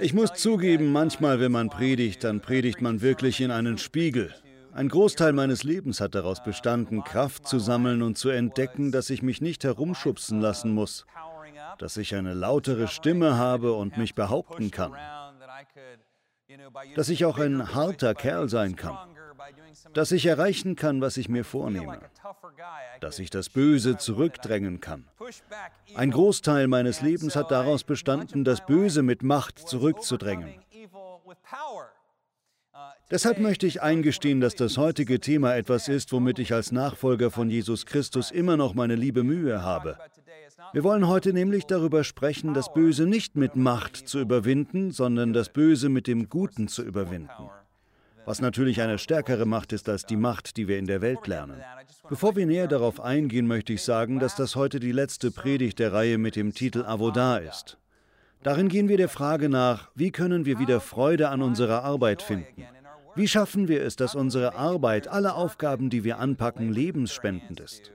Ich muss zugeben, manchmal, wenn man predigt, dann predigt man wirklich in einen Spiegel. Ein Großteil meines Lebens hat daraus bestanden, Kraft zu sammeln und zu entdecken, dass ich mich nicht herumschubsen lassen muss, dass ich eine lautere Stimme habe und mich behaupten kann, dass ich auch ein harter Kerl sein kann, dass ich erreichen kann, was ich mir vornehme, dass ich das Böse zurückdrängen kann. Ein Großteil meines Lebens hat daraus bestanden, das Böse mit Macht zurückzudrängen. Deshalb möchte ich eingestehen, dass das heutige Thema etwas ist, womit ich als Nachfolger von Jesus Christus immer noch meine liebe Mühe habe. Wir wollen heute nämlich darüber sprechen, das Böse nicht mit Macht zu überwinden, sondern das Böse mit dem Guten zu überwinden was natürlich eine stärkere Macht ist als die Macht, die wir in der Welt lernen. Bevor wir näher darauf eingehen, möchte ich sagen, dass das heute die letzte Predigt der Reihe mit dem Titel Avodah ist. Darin gehen wir der Frage nach, wie können wir wieder Freude an unserer Arbeit finden? Wie schaffen wir es, dass unsere Arbeit, alle Aufgaben, die wir anpacken, lebensspendend ist?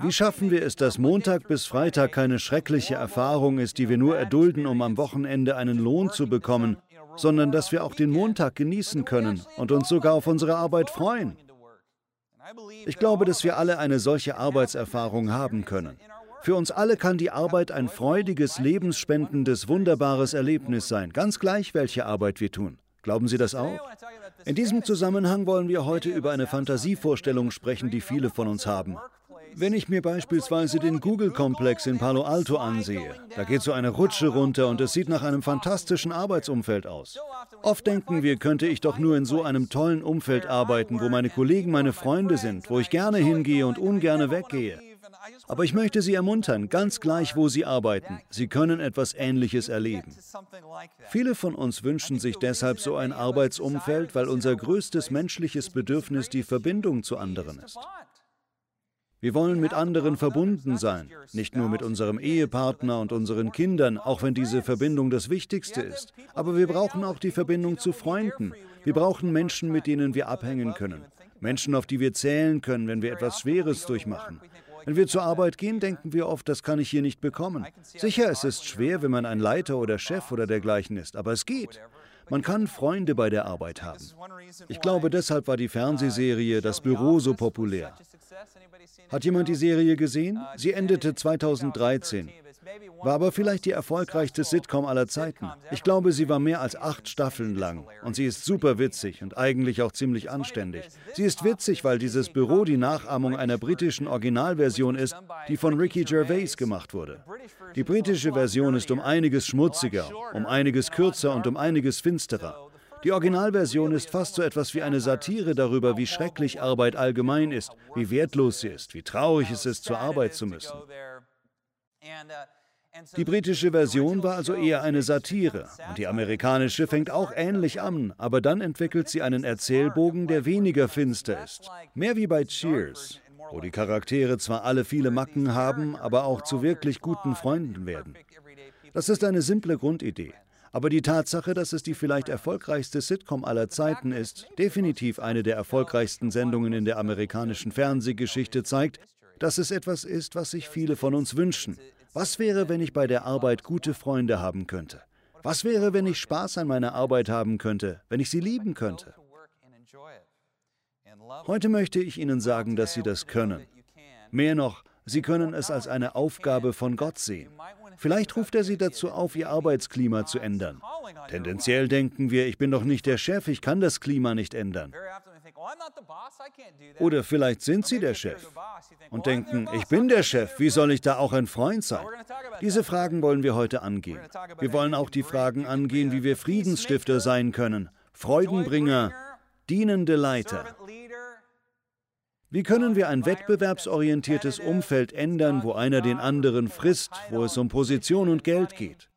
Wie schaffen wir es, dass Montag bis Freitag keine schreckliche Erfahrung ist, die wir nur erdulden, um am Wochenende einen Lohn zu bekommen, sondern dass wir auch den Montag genießen können und uns sogar auf unsere Arbeit freuen. Ich glaube, dass wir alle eine solche Arbeitserfahrung haben können. Für uns alle kann die Arbeit ein freudiges, lebensspendendes, wunderbares Erlebnis sein, ganz gleich, welche Arbeit wir tun. Glauben Sie das auch? In diesem Zusammenhang wollen wir heute über eine Fantasievorstellung sprechen, die viele von uns haben. Wenn ich mir beispielsweise den Google-Komplex in Palo Alto ansehe, da geht so eine Rutsche runter und es sieht nach einem fantastischen Arbeitsumfeld aus. Oft denken wir, könnte ich doch nur in so einem tollen Umfeld arbeiten, wo meine Kollegen meine Freunde sind, wo ich gerne hingehe und ungerne weggehe. Aber ich möchte Sie ermuntern, ganz gleich, wo Sie arbeiten, Sie können etwas Ähnliches erleben. Viele von uns wünschen sich deshalb so ein Arbeitsumfeld, weil unser größtes menschliches Bedürfnis die Verbindung zu anderen ist. Wir wollen mit anderen verbunden sein, nicht nur mit unserem Ehepartner und unseren Kindern, auch wenn diese Verbindung das Wichtigste ist. Aber wir brauchen auch die Verbindung zu Freunden. Wir brauchen Menschen, mit denen wir abhängen können. Menschen, auf die wir zählen können, wenn wir etwas Schweres durchmachen. Wenn wir zur Arbeit gehen, denken wir oft, das kann ich hier nicht bekommen. Sicher, es ist schwer, wenn man ein Leiter oder Chef oder dergleichen ist, aber es geht. Man kann Freunde bei der Arbeit haben. Ich glaube, deshalb war die Fernsehserie Das Büro so populär. Hat jemand die Serie gesehen? Sie endete 2013, war aber vielleicht die erfolgreichste Sitcom aller Zeiten. Ich glaube, sie war mehr als acht Staffeln lang und sie ist super witzig und eigentlich auch ziemlich anständig. Sie ist witzig, weil dieses Büro die Nachahmung einer britischen Originalversion ist, die von Ricky Gervais gemacht wurde. Die britische Version ist um einiges schmutziger, um einiges kürzer und um einiges finsterer. Die Originalversion ist fast so etwas wie eine Satire darüber, wie schrecklich Arbeit allgemein ist, wie wertlos sie ist, wie traurig es ist, zur Arbeit zu müssen. Die britische Version war also eher eine Satire und die amerikanische fängt auch ähnlich an, aber dann entwickelt sie einen Erzählbogen, der weniger finster ist. Mehr wie bei Cheers, wo die Charaktere zwar alle viele Macken haben, aber auch zu wirklich guten Freunden werden. Das ist eine simple Grundidee. Aber die Tatsache, dass es die vielleicht erfolgreichste Sitcom aller Zeiten ist, definitiv eine der erfolgreichsten Sendungen in der amerikanischen Fernsehgeschichte, zeigt, dass es etwas ist, was sich viele von uns wünschen. Was wäre, wenn ich bei der Arbeit gute Freunde haben könnte? Was wäre, wenn ich Spaß an meiner Arbeit haben könnte, wenn ich sie lieben könnte? Heute möchte ich Ihnen sagen, dass Sie das können. Mehr noch, Sie können es als eine Aufgabe von Gott sehen. Vielleicht ruft er Sie dazu auf, Ihr Arbeitsklima zu ändern. Tendenziell denken wir, ich bin doch nicht der Chef, ich kann das Klima nicht ändern. Oder vielleicht sind Sie der Chef und denken, ich bin der Chef, wie soll ich da auch ein Freund sein? Diese Fragen wollen wir heute angehen. Wir wollen auch die Fragen angehen, wie wir Friedensstifter sein können, Freudenbringer, dienende Leiter. Wie können wir ein wettbewerbsorientiertes Umfeld ändern, wo einer den anderen frisst, wo es um Position und Geld geht?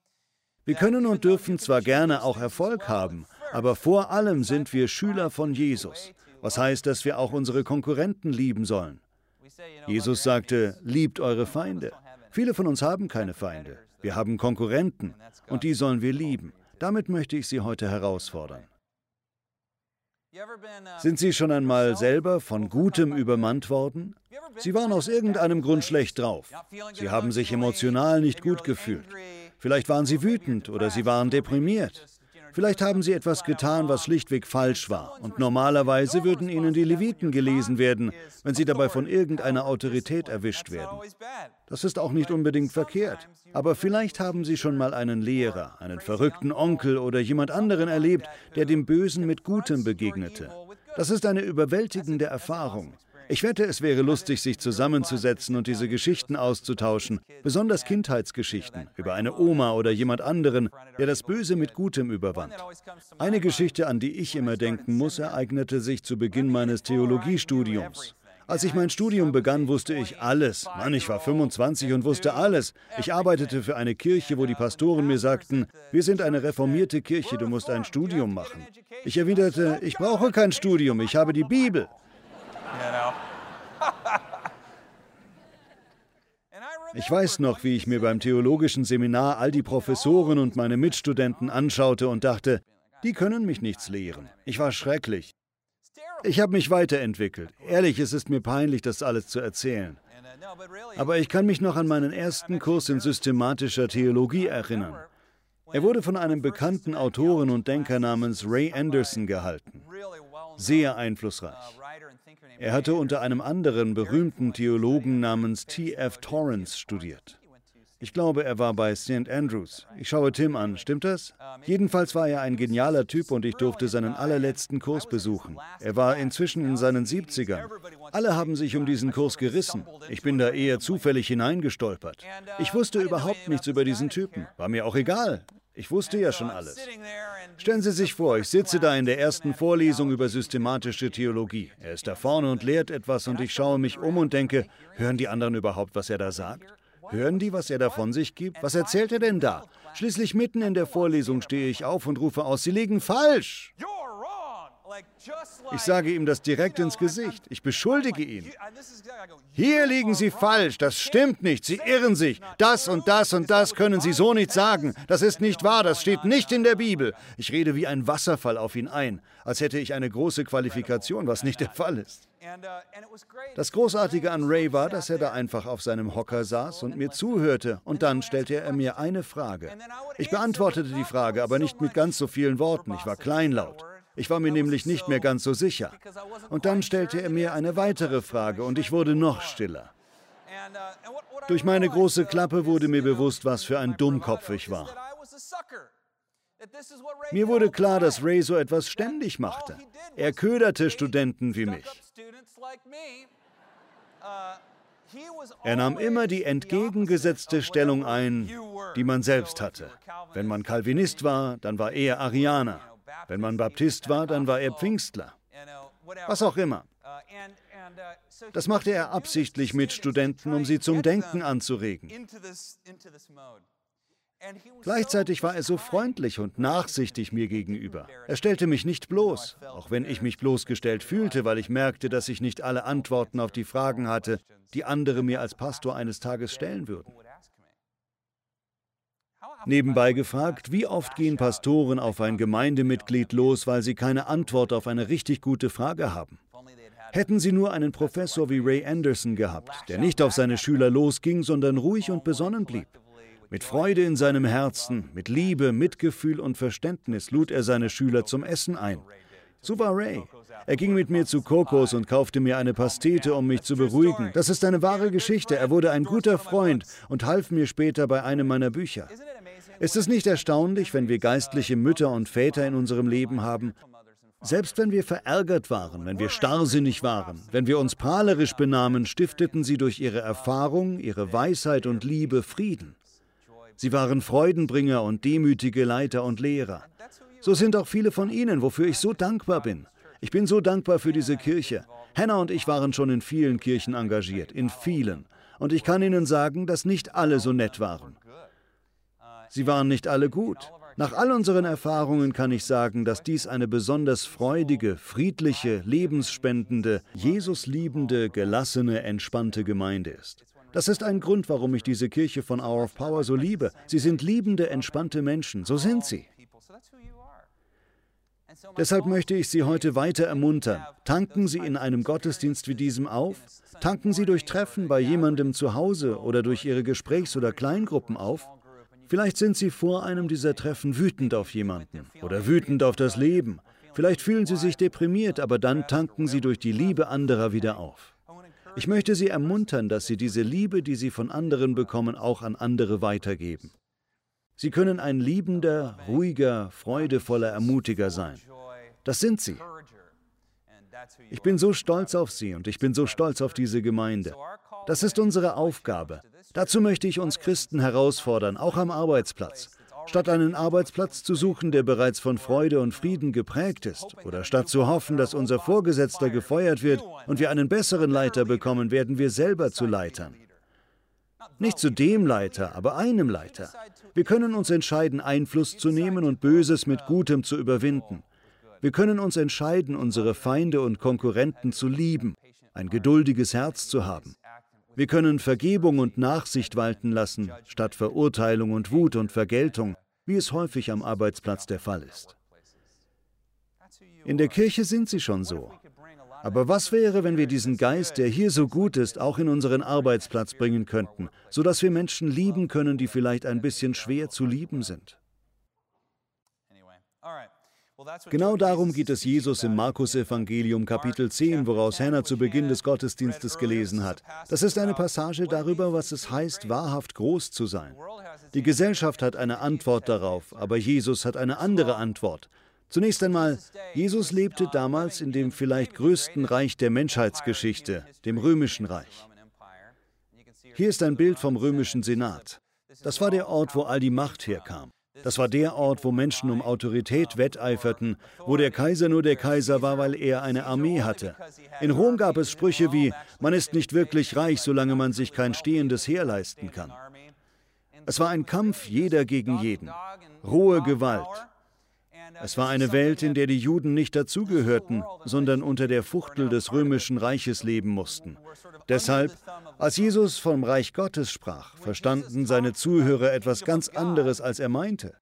Wir können und dürfen zwar gerne auch Erfolg haben, aber vor allem sind wir Schüler von Jesus, was heißt, dass wir auch unsere Konkurrenten lieben sollen. Jesus sagte, liebt eure Feinde. Viele von uns haben keine Feinde. Wir haben Konkurrenten und die sollen wir lieben. Damit möchte ich Sie heute herausfordern. Sind Sie schon einmal selber von Gutem übermannt worden? Sie waren aus irgendeinem Grund schlecht drauf. Sie haben sich emotional nicht gut gefühlt. Vielleicht waren sie wütend oder sie waren deprimiert. Vielleicht haben sie etwas getan, was schlichtweg falsch war. Und normalerweise würden ihnen die Leviten gelesen werden, wenn sie dabei von irgendeiner Autorität erwischt werden. Das ist auch nicht unbedingt verkehrt. Aber vielleicht haben sie schon mal einen Lehrer, einen verrückten Onkel oder jemand anderen erlebt, der dem Bösen mit Gutem begegnete. Das ist eine überwältigende Erfahrung. Ich wette, es wäre lustig, sich zusammenzusetzen und diese Geschichten auszutauschen, besonders Kindheitsgeschichten über eine Oma oder jemand anderen, der das Böse mit Gutem überwand. Eine Geschichte, an die ich immer denken muss, ereignete sich zu Beginn meines Theologiestudiums. Als ich mein Studium begann, wusste ich alles. Mann, ich war 25 und wusste alles. Ich arbeitete für eine Kirche, wo die Pastoren mir sagten, wir sind eine reformierte Kirche, du musst ein Studium machen. Ich erwiderte, ich brauche kein Studium, ich habe die Bibel. Ich weiß noch, wie ich mir beim theologischen Seminar all die Professoren und meine Mitstudenten anschaute und dachte, die können mich nichts lehren. Ich war schrecklich. Ich habe mich weiterentwickelt. Ehrlich, es ist mir peinlich, das alles zu erzählen. Aber ich kann mich noch an meinen ersten Kurs in systematischer Theologie erinnern. Er wurde von einem bekannten Autoren und Denker namens Ray Anderson gehalten. Sehr einflussreich. Er hatte unter einem anderen berühmten Theologen namens T.F. Torrance studiert. Ich glaube, er war bei St. Andrews. Ich schaue Tim an, stimmt das? Jedenfalls war er ein genialer Typ und ich durfte seinen allerletzten Kurs besuchen. Er war inzwischen in seinen 70ern. Alle haben sich um diesen Kurs gerissen. Ich bin da eher zufällig hineingestolpert. Ich wusste überhaupt nichts über diesen Typen. War mir auch egal. Ich wusste ja schon alles. Stellen Sie sich vor, ich sitze da in der ersten Vorlesung über systematische Theologie. Er ist da vorne und lehrt etwas und ich schaue mich um und denke, hören die anderen überhaupt, was er da sagt? Hören die, was er da von sich gibt? Was erzählt er denn da? Schließlich mitten in der Vorlesung stehe ich auf und rufe aus, Sie liegen falsch. Ich sage ihm das direkt ins Gesicht. Ich beschuldige ihn. Hier liegen Sie falsch. Das stimmt nicht. Sie irren sich. Das und das und das können Sie so nicht sagen. Das ist nicht wahr. Das steht nicht in der Bibel. Ich rede wie ein Wasserfall auf ihn ein, als hätte ich eine große Qualifikation, was nicht der Fall ist. Das Großartige an Ray war, dass er da einfach auf seinem Hocker saß und mir zuhörte und dann stellte er mir eine Frage. Ich beantwortete die Frage, aber nicht mit ganz so vielen Worten. Ich war kleinlaut. Ich war mir nämlich nicht mehr ganz so sicher. Und dann stellte er mir eine weitere Frage und ich wurde noch stiller. Durch meine große Klappe wurde mir bewusst, was für ein Dummkopf ich war. Mir wurde klar, dass Ray so etwas ständig machte. Er köderte Studenten wie mich. Er nahm immer die entgegengesetzte Stellung ein, die man selbst hatte. Wenn man Calvinist war, dann war er Arianer. Wenn man Baptist war, dann war er Pfingstler. Was auch immer. Das machte er absichtlich mit Studenten, um sie zum Denken anzuregen. Gleichzeitig war er so freundlich und nachsichtig mir gegenüber. Er stellte mich nicht bloß, auch wenn ich mich bloßgestellt fühlte, weil ich merkte, dass ich nicht alle Antworten auf die Fragen hatte, die andere mir als Pastor eines Tages stellen würden. Nebenbei gefragt, wie oft gehen Pastoren auf ein Gemeindemitglied los, weil sie keine Antwort auf eine richtig gute Frage haben? Hätten sie nur einen Professor wie Ray Anderson gehabt, der nicht auf seine Schüler losging, sondern ruhig und besonnen blieb. Mit Freude in seinem Herzen, mit Liebe, Mitgefühl und Verständnis lud er seine Schüler zum Essen ein. So war Ray. Er ging mit mir zu Kokos und kaufte mir eine Pastete, um mich zu beruhigen. Das ist eine wahre Geschichte. Er wurde ein guter Freund und half mir später bei einem meiner Bücher. Ist es nicht erstaunlich, wenn wir geistliche Mütter und Väter in unserem Leben haben? Selbst wenn wir verärgert waren, wenn wir starrsinnig waren, wenn wir uns prahlerisch benahmen, stifteten sie durch ihre Erfahrung, ihre Weisheit und Liebe Frieden. Sie waren Freudenbringer und demütige Leiter und Lehrer. So sind auch viele von Ihnen, wofür ich so dankbar bin. Ich bin so dankbar für diese Kirche. Hannah und ich waren schon in vielen Kirchen engagiert, in vielen. Und ich kann Ihnen sagen, dass nicht alle so nett waren. Sie waren nicht alle gut. Nach all unseren Erfahrungen kann ich sagen, dass dies eine besonders freudige, friedliche, lebensspendende, Jesusliebende, gelassene, entspannte Gemeinde ist. Das ist ein Grund, warum ich diese Kirche von Hour of Power so liebe. Sie sind liebende, entspannte Menschen. So sind sie. Deshalb möchte ich Sie heute weiter ermuntern. Tanken Sie in einem Gottesdienst wie diesem auf. Tanken Sie durch Treffen bei jemandem zu Hause oder durch Ihre Gesprächs- oder Kleingruppen auf. Vielleicht sind Sie vor einem dieser Treffen wütend auf jemanden oder wütend auf das Leben. Vielleicht fühlen Sie sich deprimiert, aber dann tanken Sie durch die Liebe anderer wieder auf. Ich möchte Sie ermuntern, dass Sie diese Liebe, die Sie von anderen bekommen, auch an andere weitergeben. Sie können ein liebender, ruhiger, freudevoller Ermutiger sein. Das sind Sie. Ich bin so stolz auf Sie und ich bin so stolz auf diese Gemeinde. Das ist unsere Aufgabe. Dazu möchte ich uns Christen herausfordern, auch am Arbeitsplatz. Statt einen Arbeitsplatz zu suchen, der bereits von Freude und Frieden geprägt ist, oder statt zu hoffen, dass unser Vorgesetzter gefeuert wird und wir einen besseren Leiter bekommen, werden wir selber zu Leitern. Nicht zu dem Leiter, aber einem Leiter. Wir können uns entscheiden, Einfluss zu nehmen und Böses mit Gutem zu überwinden. Wir können uns entscheiden, unsere Feinde und Konkurrenten zu lieben, ein geduldiges Herz zu haben. Wir können Vergebung und Nachsicht walten lassen, statt Verurteilung und Wut und Vergeltung, wie es häufig am Arbeitsplatz der Fall ist. In der Kirche sind sie schon so. Aber was wäre, wenn wir diesen Geist, der hier so gut ist, auch in unseren Arbeitsplatz bringen könnten, sodass wir Menschen lieben können, die vielleicht ein bisschen schwer zu lieben sind? Genau darum geht es Jesus im Markus-Evangelium Kapitel 10, woraus Hannah zu Beginn des Gottesdienstes gelesen hat. Das ist eine Passage darüber, was es heißt, wahrhaft groß zu sein. Die Gesellschaft hat eine Antwort darauf, aber Jesus hat eine andere Antwort. Zunächst einmal, Jesus lebte damals in dem vielleicht größten Reich der Menschheitsgeschichte, dem römischen Reich. Hier ist ein Bild vom römischen Senat. Das war der Ort, wo all die Macht herkam. Das war der Ort, wo Menschen um Autorität wetteiferten, wo der Kaiser nur der Kaiser war, weil er eine Armee hatte. In Rom gab es Sprüche wie, man ist nicht wirklich reich, solange man sich kein stehendes Heer leisten kann. Es war ein Kampf jeder gegen jeden, rohe Gewalt. Es war eine Welt, in der die Juden nicht dazugehörten, sondern unter der Fuchtel des römischen Reiches leben mussten. Deshalb, als Jesus vom Reich Gottes sprach, verstanden seine Zuhörer etwas ganz anderes, als er meinte.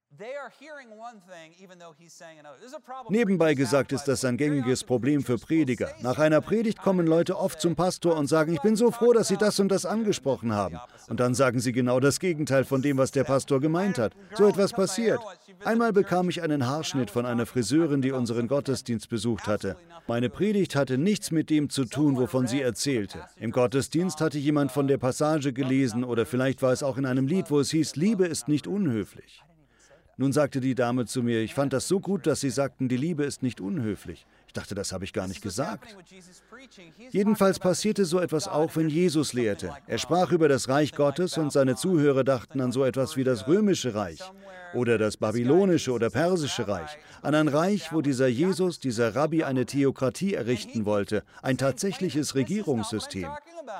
Nebenbei gesagt ist das ein gängiges Problem für Prediger. Nach einer Predigt kommen Leute oft zum Pastor und sagen, ich bin so froh, dass Sie das und das angesprochen haben. Und dann sagen sie genau das Gegenteil von dem, was der Pastor gemeint hat. So etwas passiert. Einmal bekam ich einen Haarschnitt von einer Friseurin, die unseren Gottesdienst besucht hatte. Meine Predigt hatte nichts mit dem zu tun, wovon sie erzählte. Im Gottesdienst hatte jemand von der Passage gelesen oder vielleicht war es auch in einem Lied, wo es hieß, Liebe ist nicht unhöflich. Nun sagte die Dame zu mir, ich fand das so gut, dass Sie sagten, die Liebe ist nicht unhöflich. Ich dachte, das habe ich gar nicht gesagt. Jedenfalls passierte so etwas auch, wenn Jesus lehrte. Er sprach über das Reich Gottes und seine Zuhörer dachten an so etwas wie das römische Reich oder das babylonische oder persische Reich, an ein Reich, wo dieser Jesus, dieser Rabbi eine Theokratie errichten wollte, ein tatsächliches Regierungssystem.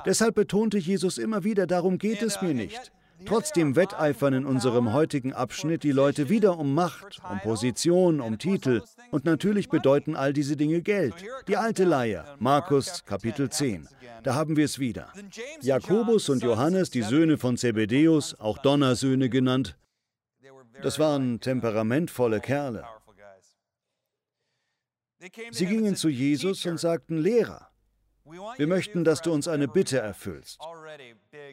Deshalb betonte Jesus immer wieder, darum geht es mir nicht. Trotzdem wetteifern in unserem heutigen Abschnitt die Leute wieder um Macht, um Position, um Titel. Und natürlich bedeuten all diese Dinge Geld. Die alte Leier, Markus Kapitel 10. Da haben wir es wieder. Jakobus und Johannes, die Söhne von Zebedäus, auch Donnersöhne genannt, das waren temperamentvolle Kerle. Sie gingen zu Jesus und sagten, Lehrer, wir möchten, dass du uns eine Bitte erfüllst.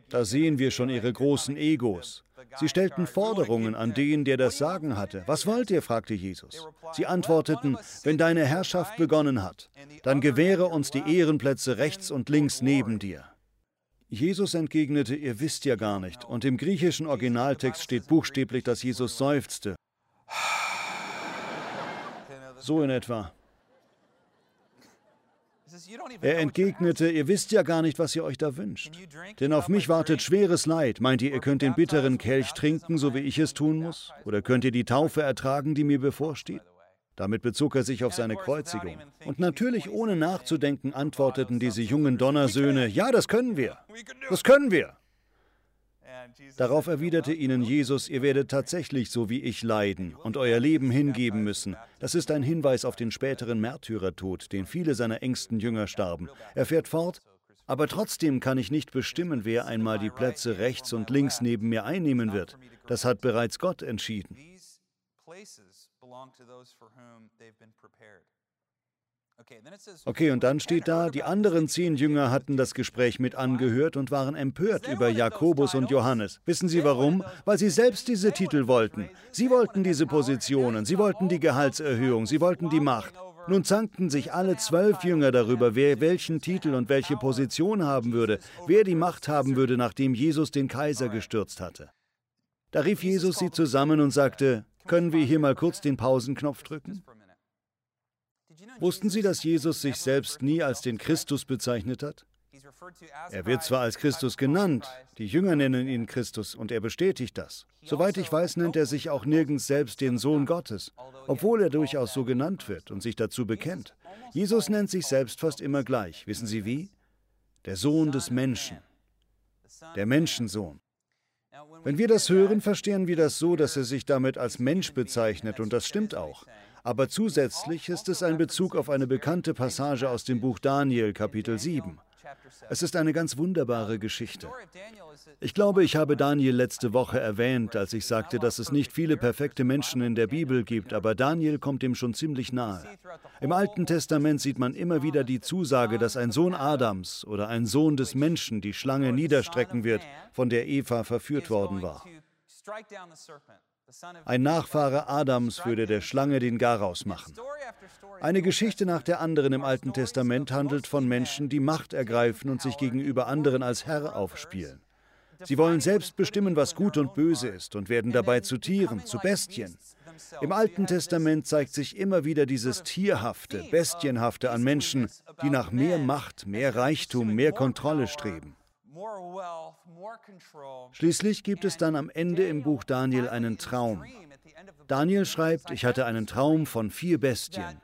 Da sehen wir schon ihre großen Egos. Sie stellten Forderungen an den, der das Sagen hatte. Was wollt ihr? fragte Jesus. Sie antworteten, wenn deine Herrschaft begonnen hat, dann gewähre uns die Ehrenplätze rechts und links neben dir. Jesus entgegnete, ihr wisst ja gar nicht. Und im griechischen Originaltext steht buchstäblich, dass Jesus seufzte. So in etwa. Er entgegnete, ihr wisst ja gar nicht, was ihr euch da wünscht. Denn auf mich wartet schweres Leid. Meint ihr, ihr könnt den bitteren Kelch trinken, so wie ich es tun muss? Oder könnt ihr die Taufe ertragen, die mir bevorsteht? Damit bezog er sich auf seine Kreuzigung. Und natürlich ohne nachzudenken antworteten diese jungen Donnersöhne, ja, das können wir. Das können wir. Darauf erwiderte ihnen Jesus, ihr werdet tatsächlich so wie ich leiden und euer Leben hingeben müssen. Das ist ein Hinweis auf den späteren Märtyrertod, den viele seiner engsten Jünger starben. Er fährt fort, aber trotzdem kann ich nicht bestimmen, wer einmal die Plätze rechts und links neben mir einnehmen wird. Das hat bereits Gott entschieden. Okay, und dann steht da, die anderen zehn Jünger hatten das Gespräch mit angehört und waren empört über Jakobus und Johannes. Wissen Sie warum? Weil sie selbst diese Titel wollten. Sie wollten diese Positionen, sie wollten die Gehaltserhöhung, sie wollten die Macht. Nun zankten sich alle zwölf Jünger darüber, wer welchen Titel und welche Position haben würde, wer die Macht haben würde, nachdem Jesus den Kaiser gestürzt hatte. Da rief Jesus sie zusammen und sagte, können wir hier mal kurz den Pausenknopf drücken? Wussten Sie, dass Jesus sich selbst nie als den Christus bezeichnet hat? Er wird zwar als Christus genannt, die Jünger nennen ihn Christus und er bestätigt das. Soweit ich weiß, nennt er sich auch nirgends selbst den Sohn Gottes, obwohl er durchaus so genannt wird und sich dazu bekennt. Jesus nennt sich selbst fast immer gleich. Wissen Sie wie? Der Sohn des Menschen, der Menschensohn. Wenn wir das hören, verstehen wir das so, dass er sich damit als Mensch bezeichnet und das stimmt auch. Aber zusätzlich ist es ein Bezug auf eine bekannte Passage aus dem Buch Daniel, Kapitel 7. Es ist eine ganz wunderbare Geschichte. Ich glaube, ich habe Daniel letzte Woche erwähnt, als ich sagte, dass es nicht viele perfekte Menschen in der Bibel gibt, aber Daniel kommt dem schon ziemlich nahe. Im Alten Testament sieht man immer wieder die Zusage, dass ein Sohn Adams oder ein Sohn des Menschen die Schlange niederstrecken wird, von der Eva verführt worden war. Ein Nachfahre Adams würde der Schlange den Garaus machen. Eine Geschichte nach der anderen im Alten Testament handelt von Menschen, die Macht ergreifen und sich gegenüber anderen als Herr aufspielen. Sie wollen selbst bestimmen, was gut und böse ist und werden dabei zu Tieren, zu Bestien. Im Alten Testament zeigt sich immer wieder dieses Tierhafte, Bestienhafte an Menschen, die nach mehr Macht, mehr Reichtum, mehr Kontrolle streben. Schließlich gibt es dann am Ende im Buch Daniel einen Traum. Daniel schreibt, ich hatte einen Traum von vier Bestien.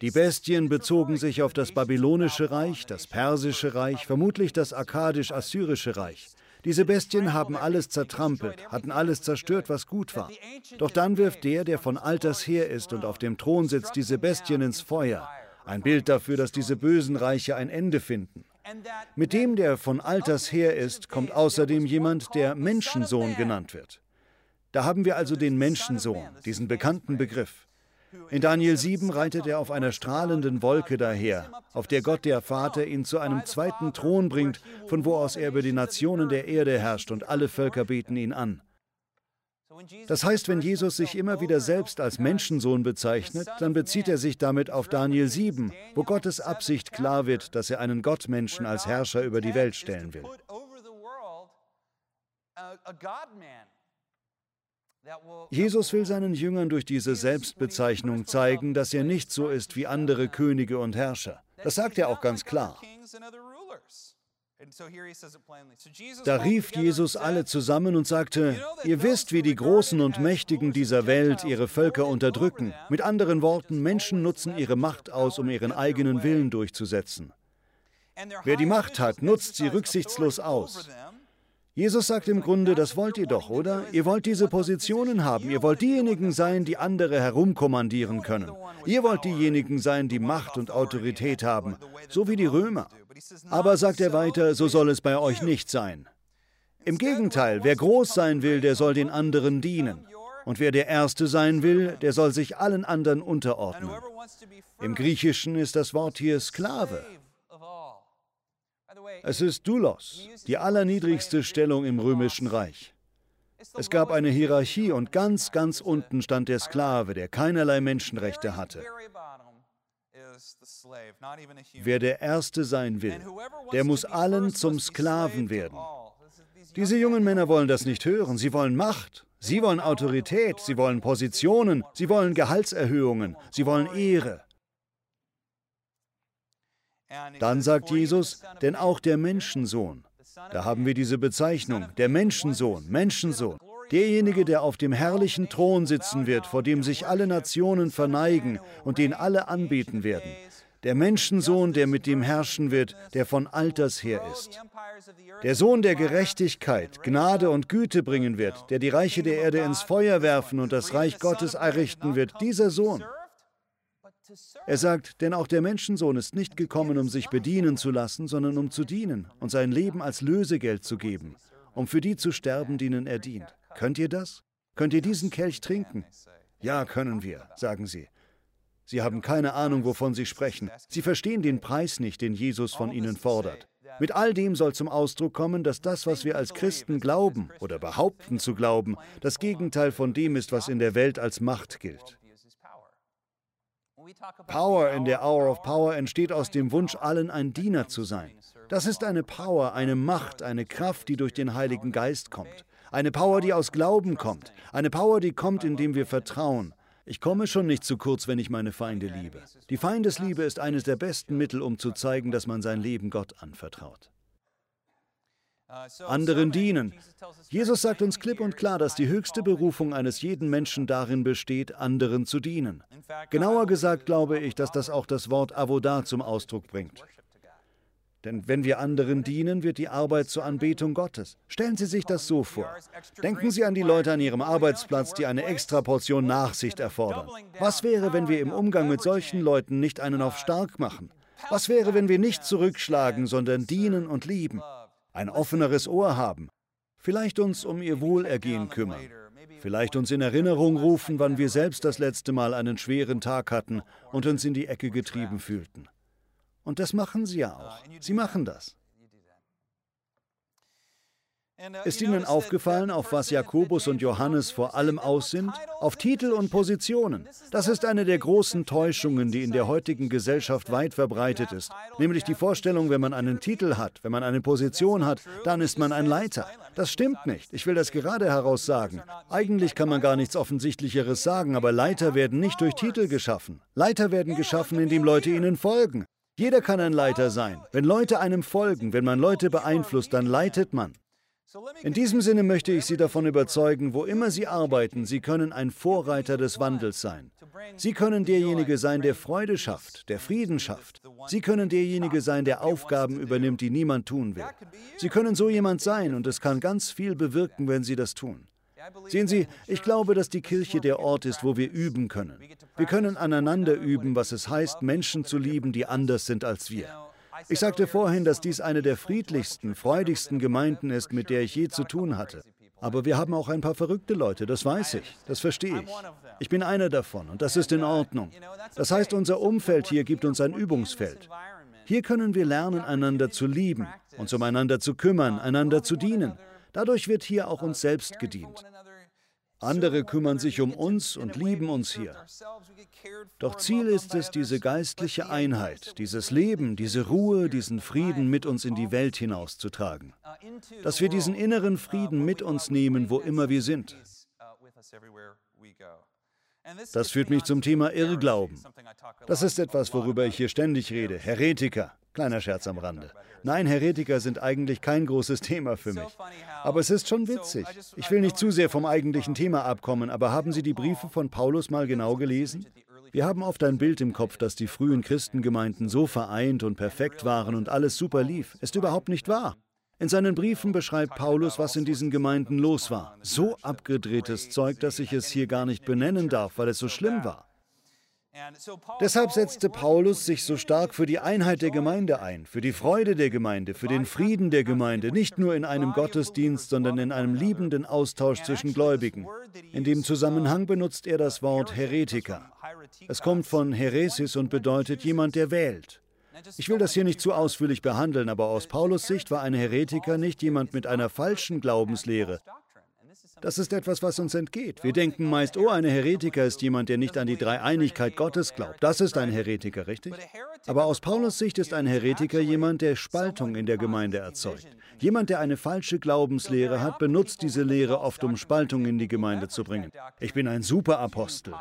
Die Bestien bezogen sich auf das babylonische Reich, das persische Reich, vermutlich das akkadisch-assyrische Reich. Diese Bestien haben alles zertrampelt, hatten alles zerstört, was gut war. Doch dann wirft der, der von alters her ist und auf dem Thron sitzt, diese Bestien ins Feuer. Ein Bild dafür, dass diese bösen Reiche ein Ende finden. Mit dem, der von alters her ist, kommt außerdem jemand, der Menschensohn genannt wird. Da haben wir also den Menschensohn, diesen bekannten Begriff. In Daniel 7 reitet er auf einer strahlenden Wolke daher, auf der Gott der Vater ihn zu einem zweiten Thron bringt, von wo aus er über die Nationen der Erde herrscht und alle Völker beten ihn an. Das heißt, wenn Jesus sich immer wieder selbst als Menschensohn bezeichnet, dann bezieht er sich damit auf Daniel 7, wo Gottes Absicht klar wird, dass er einen Gottmenschen als Herrscher über die Welt stellen will. Jesus will seinen Jüngern durch diese Selbstbezeichnung zeigen, dass er nicht so ist wie andere Könige und Herrscher. Das sagt er auch ganz klar. Da rief Jesus alle zusammen und sagte, ihr wisst, wie die Großen und Mächtigen dieser Welt ihre Völker unterdrücken. Mit anderen Worten, Menschen nutzen ihre Macht aus, um ihren eigenen Willen durchzusetzen. Wer die Macht hat, nutzt sie rücksichtslos aus. Jesus sagt im Grunde, das wollt ihr doch, oder? Ihr wollt diese Positionen haben. Ihr wollt diejenigen sein, die andere herumkommandieren können. Ihr wollt diejenigen sein, die Macht und Autorität haben, so wie die Römer. Aber sagt er weiter, so soll es bei euch nicht sein. Im Gegenteil, wer groß sein will, der soll den anderen dienen. Und wer der Erste sein will, der soll sich allen anderen unterordnen. Im Griechischen ist das Wort hier Sklave. Es ist Doulos, die allerniedrigste Stellung im römischen Reich. Es gab eine Hierarchie und ganz, ganz unten stand der Sklave, der keinerlei Menschenrechte hatte. Wer der Erste sein will, der muss allen zum Sklaven werden. Diese jungen Männer wollen das nicht hören. Sie wollen Macht, sie wollen Autorität, sie wollen Positionen, sie wollen Gehaltserhöhungen, sie wollen Ehre. Dann sagt Jesus, denn auch der Menschensohn. Da haben wir diese Bezeichnung, der Menschensohn, Menschensohn. Derjenige, der auf dem herrlichen Thron sitzen wird, vor dem sich alle Nationen verneigen und den alle anbeten werden. Der Menschensohn, der mit dem herrschen wird, der von alters her ist. Der Sohn der Gerechtigkeit, Gnade und Güte bringen wird, der die Reiche der Erde ins Feuer werfen und das Reich Gottes errichten wird. Dieser Sohn. Er sagt, denn auch der Menschensohn ist nicht gekommen, um sich bedienen zu lassen, sondern um zu dienen und sein Leben als Lösegeld zu geben, um für die zu sterben, denen er dient. Könnt ihr das? Könnt ihr diesen Kelch trinken? Ja, können wir, sagen sie. Sie haben keine Ahnung, wovon sie sprechen. Sie verstehen den Preis nicht, den Jesus von ihnen fordert. Mit all dem soll zum Ausdruck kommen, dass das, was wir als Christen glauben oder behaupten zu glauben, das Gegenteil von dem ist, was in der Welt als Macht gilt. Power in der Hour of Power entsteht aus dem Wunsch, allen ein Diener zu sein. Das ist eine Power, eine Macht, eine Kraft, die durch den Heiligen Geist kommt. Eine Power, die aus Glauben kommt. Eine Power, die kommt, indem wir vertrauen. Ich komme schon nicht zu kurz, wenn ich meine Feinde liebe. Die Feindesliebe ist eines der besten Mittel, um zu zeigen, dass man sein Leben Gott anvertraut. Anderen dienen. Jesus sagt uns klipp und klar, dass die höchste Berufung eines jeden Menschen darin besteht, anderen zu dienen. Genauer gesagt glaube ich, dass das auch das Wort Avodah zum Ausdruck bringt. Denn wenn wir anderen dienen, wird die Arbeit zur Anbetung Gottes. Stellen Sie sich das so vor. Denken Sie an die Leute an Ihrem Arbeitsplatz, die eine extra Portion Nachsicht erfordern. Was wäre, wenn wir im Umgang mit solchen Leuten nicht einen auf stark machen? Was wäre, wenn wir nicht zurückschlagen, sondern dienen und lieben? Ein offeneres Ohr haben? Vielleicht uns um ihr Wohlergehen kümmern? Vielleicht uns in Erinnerung rufen, wann wir selbst das letzte Mal einen schweren Tag hatten und uns in die Ecke getrieben fühlten? Und das machen sie ja auch. Sie machen das. Ist Ihnen aufgefallen, auf was Jakobus und Johannes vor allem aus sind? Auf Titel und Positionen. Das ist eine der großen Täuschungen, die in der heutigen Gesellschaft weit verbreitet ist. Nämlich die Vorstellung, wenn man einen Titel hat, wenn man eine Position hat, dann ist man ein Leiter. Das stimmt nicht. Ich will das gerade heraus sagen. Eigentlich kann man gar nichts Offensichtlicheres sagen, aber Leiter werden nicht durch Titel geschaffen. Leiter werden geschaffen, indem Leute ihnen folgen. Jeder kann ein Leiter sein. Wenn Leute einem folgen, wenn man Leute beeinflusst, dann leitet man. In diesem Sinne möchte ich Sie davon überzeugen, wo immer Sie arbeiten, Sie können ein Vorreiter des Wandels sein. Sie können derjenige sein, der Freude schafft, der Frieden schafft. Sie können derjenige sein, der Aufgaben übernimmt, die niemand tun will. Sie können so jemand sein und es kann ganz viel bewirken, wenn Sie das tun. Sehen Sie, ich glaube, dass die Kirche der Ort ist, wo wir üben können. Wir können aneinander üben, was es heißt, Menschen zu lieben, die anders sind als wir. Ich sagte vorhin, dass dies eine der friedlichsten, freudigsten Gemeinden ist, mit der ich je zu tun hatte. Aber wir haben auch ein paar verrückte Leute, das weiß ich, das verstehe ich. Ich bin einer davon und das ist in Ordnung. Das heißt, unser Umfeld hier gibt uns ein Übungsfeld. Hier können wir lernen, einander zu lieben, uns umeinander zu kümmern, einander zu dienen. Dadurch wird hier auch uns selbst gedient. Andere kümmern sich um uns und lieben uns hier. Doch Ziel ist es, diese geistliche Einheit, dieses Leben, diese Ruhe, diesen Frieden mit uns in die Welt hinauszutragen. Dass wir diesen inneren Frieden mit uns nehmen, wo immer wir sind. Das führt mich zum Thema Irrglauben. Das ist etwas, worüber ich hier ständig rede. Heretiker. Kleiner Scherz am Rande. Nein, Heretiker sind eigentlich kein großes Thema für mich. Aber es ist schon witzig. Ich will nicht zu sehr vom eigentlichen Thema abkommen, aber haben Sie die Briefe von Paulus mal genau gelesen? Wir haben oft ein Bild im Kopf, dass die frühen Christengemeinden so vereint und perfekt waren und alles super lief. Ist überhaupt nicht wahr. In seinen Briefen beschreibt Paulus, was in diesen Gemeinden los war. So abgedrehtes Zeug, dass ich es hier gar nicht benennen darf, weil es so schlimm war. Deshalb setzte Paulus sich so stark für die Einheit der Gemeinde ein, für die Freude der Gemeinde, für den Frieden der Gemeinde, nicht nur in einem Gottesdienst, sondern in einem liebenden Austausch zwischen Gläubigen. In dem Zusammenhang benutzt er das Wort Heretiker. Es kommt von Heresis und bedeutet jemand, der wählt. Ich will das hier nicht zu ausführlich behandeln, aber aus Paulus Sicht war ein Heretiker nicht jemand mit einer falschen Glaubenslehre, das ist etwas, was uns entgeht. Wir denken meist, oh, ein Heretiker ist jemand, der nicht an die Dreieinigkeit Gottes glaubt. Das ist ein Heretiker, richtig? Aber aus Paulus Sicht ist ein Heretiker jemand, der Spaltung in der Gemeinde erzeugt. Jemand, der eine falsche Glaubenslehre hat, benutzt diese Lehre oft, um Spaltung in die Gemeinde zu bringen. Ich bin ein Superapostel.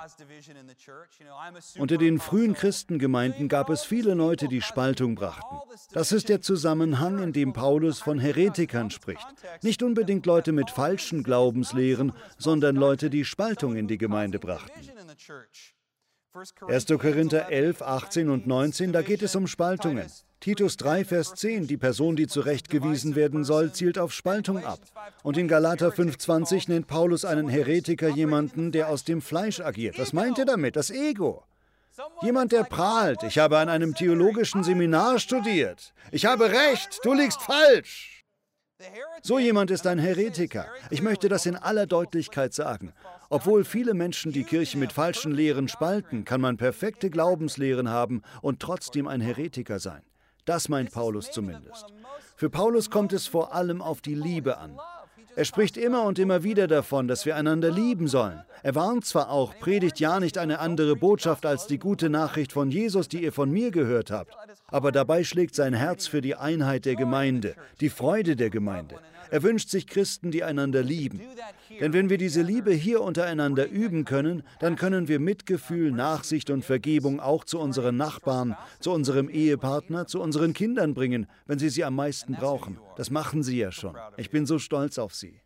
Unter den frühen Christengemeinden gab es viele Leute, die Spaltung brachten. Das ist der Zusammenhang, in dem Paulus von Heretikern spricht. Nicht unbedingt Leute mit falschen Glaubenslehren, sondern Leute, die Spaltung in die Gemeinde brachten. 1. Korinther 11, 18 und 19, da geht es um Spaltungen. Titus 3, Vers 10, die Person, die zurechtgewiesen werden soll, zielt auf Spaltung ab. Und in Galater 5,20 nennt Paulus einen Heretiker jemanden, der aus dem Fleisch agiert. Was meint er damit? Das Ego. Jemand, der prahlt, ich habe an einem theologischen Seminar studiert. Ich habe recht, du liegst falsch. So jemand ist ein Heretiker. Ich möchte das in aller Deutlichkeit sagen. Obwohl viele Menschen die Kirche mit falschen Lehren spalten, kann man perfekte Glaubenslehren haben und trotzdem ein Heretiker sein. Das meint Paulus zumindest. Für Paulus kommt es vor allem auf die Liebe an. Er spricht immer und immer wieder davon, dass wir einander lieben sollen. Er warnt zwar auch, predigt ja nicht eine andere Botschaft als die gute Nachricht von Jesus, die ihr von mir gehört habt, aber dabei schlägt sein Herz für die Einheit der Gemeinde, die Freude der Gemeinde. Er wünscht sich Christen, die einander lieben. Denn wenn wir diese Liebe hier untereinander üben können, dann können wir Mitgefühl, Nachsicht und Vergebung auch zu unseren Nachbarn, zu unserem Ehepartner, zu unseren Kindern bringen, wenn sie sie am meisten brauchen. Das machen sie ja schon. Ich bin so stolz auf sie.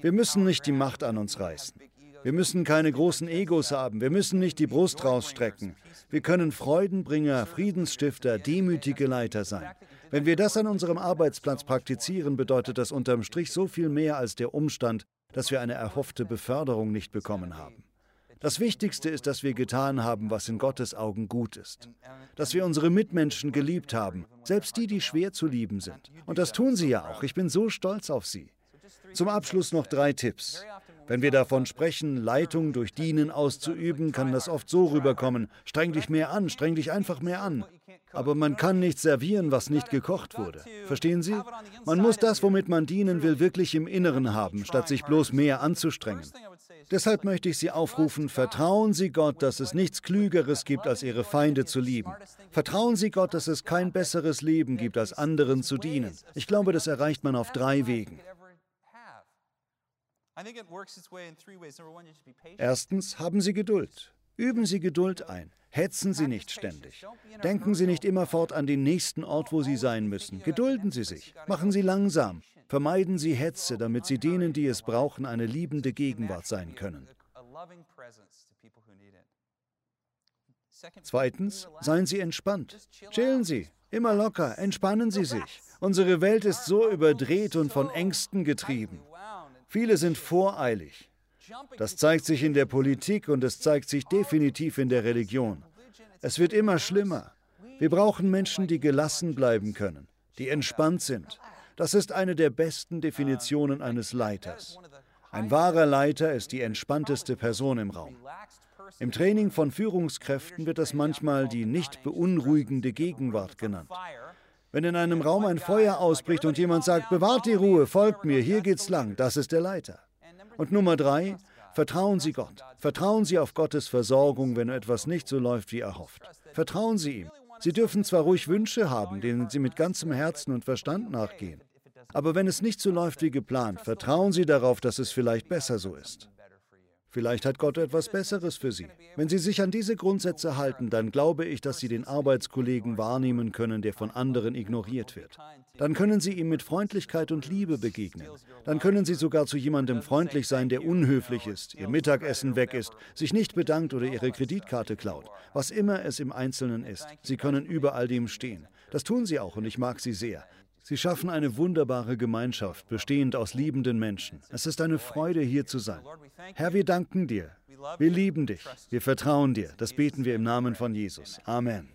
Wir müssen nicht die Macht an uns reißen. Wir müssen keine großen Egos haben. Wir müssen nicht die Brust rausstrecken. Wir können Freudenbringer, Friedensstifter, demütige Leiter sein. Wenn wir das an unserem Arbeitsplatz praktizieren, bedeutet das unterm Strich so viel mehr als der Umstand, dass wir eine erhoffte Beförderung nicht bekommen haben. Das Wichtigste ist, dass wir getan haben, was in Gottes Augen gut ist. Dass wir unsere Mitmenschen geliebt haben, selbst die, die schwer zu lieben sind. Und das tun sie ja auch. Ich bin so stolz auf sie. Zum Abschluss noch drei Tipps. Wenn wir davon sprechen, Leitung durch Dienen auszuüben, kann das oft so rüberkommen. Streng dich mehr an, streng dich einfach mehr an. Aber man kann nicht servieren, was nicht gekocht wurde. Verstehen Sie? Man muss das, womit man dienen will, wirklich im Inneren haben, statt sich bloß mehr anzustrengen. Deshalb möchte ich Sie aufrufen, vertrauen Sie Gott, dass es nichts Klügeres gibt, als Ihre Feinde zu lieben. Vertrauen Sie Gott, dass es kein besseres Leben gibt, als anderen zu dienen. Ich glaube, das erreicht man auf drei Wegen. Erstens, haben Sie Geduld. Üben Sie Geduld ein. Hetzen Sie nicht ständig. Denken Sie nicht immerfort an den nächsten Ort, wo Sie sein müssen. Gedulden Sie sich. Machen Sie langsam. Vermeiden Sie Hetze, damit Sie denen, die es brauchen, eine liebende Gegenwart sein können. Zweitens, seien Sie entspannt. Chillen Sie. Immer locker. Entspannen Sie sich. Unsere Welt ist so überdreht und von Ängsten getrieben. Viele sind voreilig. Das zeigt sich in der Politik und es zeigt sich definitiv in der Religion. Es wird immer schlimmer. Wir brauchen Menschen, die gelassen bleiben können, die entspannt sind. Das ist eine der besten Definitionen eines Leiters. Ein wahrer Leiter ist die entspannteste Person im Raum. Im Training von Führungskräften wird das manchmal die nicht beunruhigende Gegenwart genannt. Wenn in einem Raum ein Feuer ausbricht und jemand sagt, bewahrt die Ruhe, folgt mir, hier geht's lang, das ist der Leiter. Und Nummer drei, vertrauen Sie Gott. Vertrauen Sie auf Gottes Versorgung, wenn etwas nicht so läuft, wie er hofft. Vertrauen Sie ihm. Sie dürfen zwar ruhig Wünsche haben, denen Sie mit ganzem Herzen und Verstand nachgehen. Aber wenn es nicht so läuft wie geplant, vertrauen Sie darauf, dass es vielleicht besser so ist. Vielleicht hat Gott etwas Besseres für Sie. Wenn Sie sich an diese Grundsätze halten, dann glaube ich, dass Sie den Arbeitskollegen wahrnehmen können, der von anderen ignoriert wird. Dann können Sie ihm mit Freundlichkeit und Liebe begegnen. Dann können Sie sogar zu jemandem freundlich sein, der unhöflich ist, Ihr Mittagessen weg ist, sich nicht bedankt oder Ihre Kreditkarte klaut. Was immer es im Einzelnen ist, Sie können über all dem stehen. Das tun Sie auch und ich mag Sie sehr. Sie schaffen eine wunderbare Gemeinschaft, bestehend aus liebenden Menschen. Es ist eine Freude, hier zu sein. Herr, wir danken dir. Wir lieben dich. Wir vertrauen dir. Das beten wir im Namen von Jesus. Amen.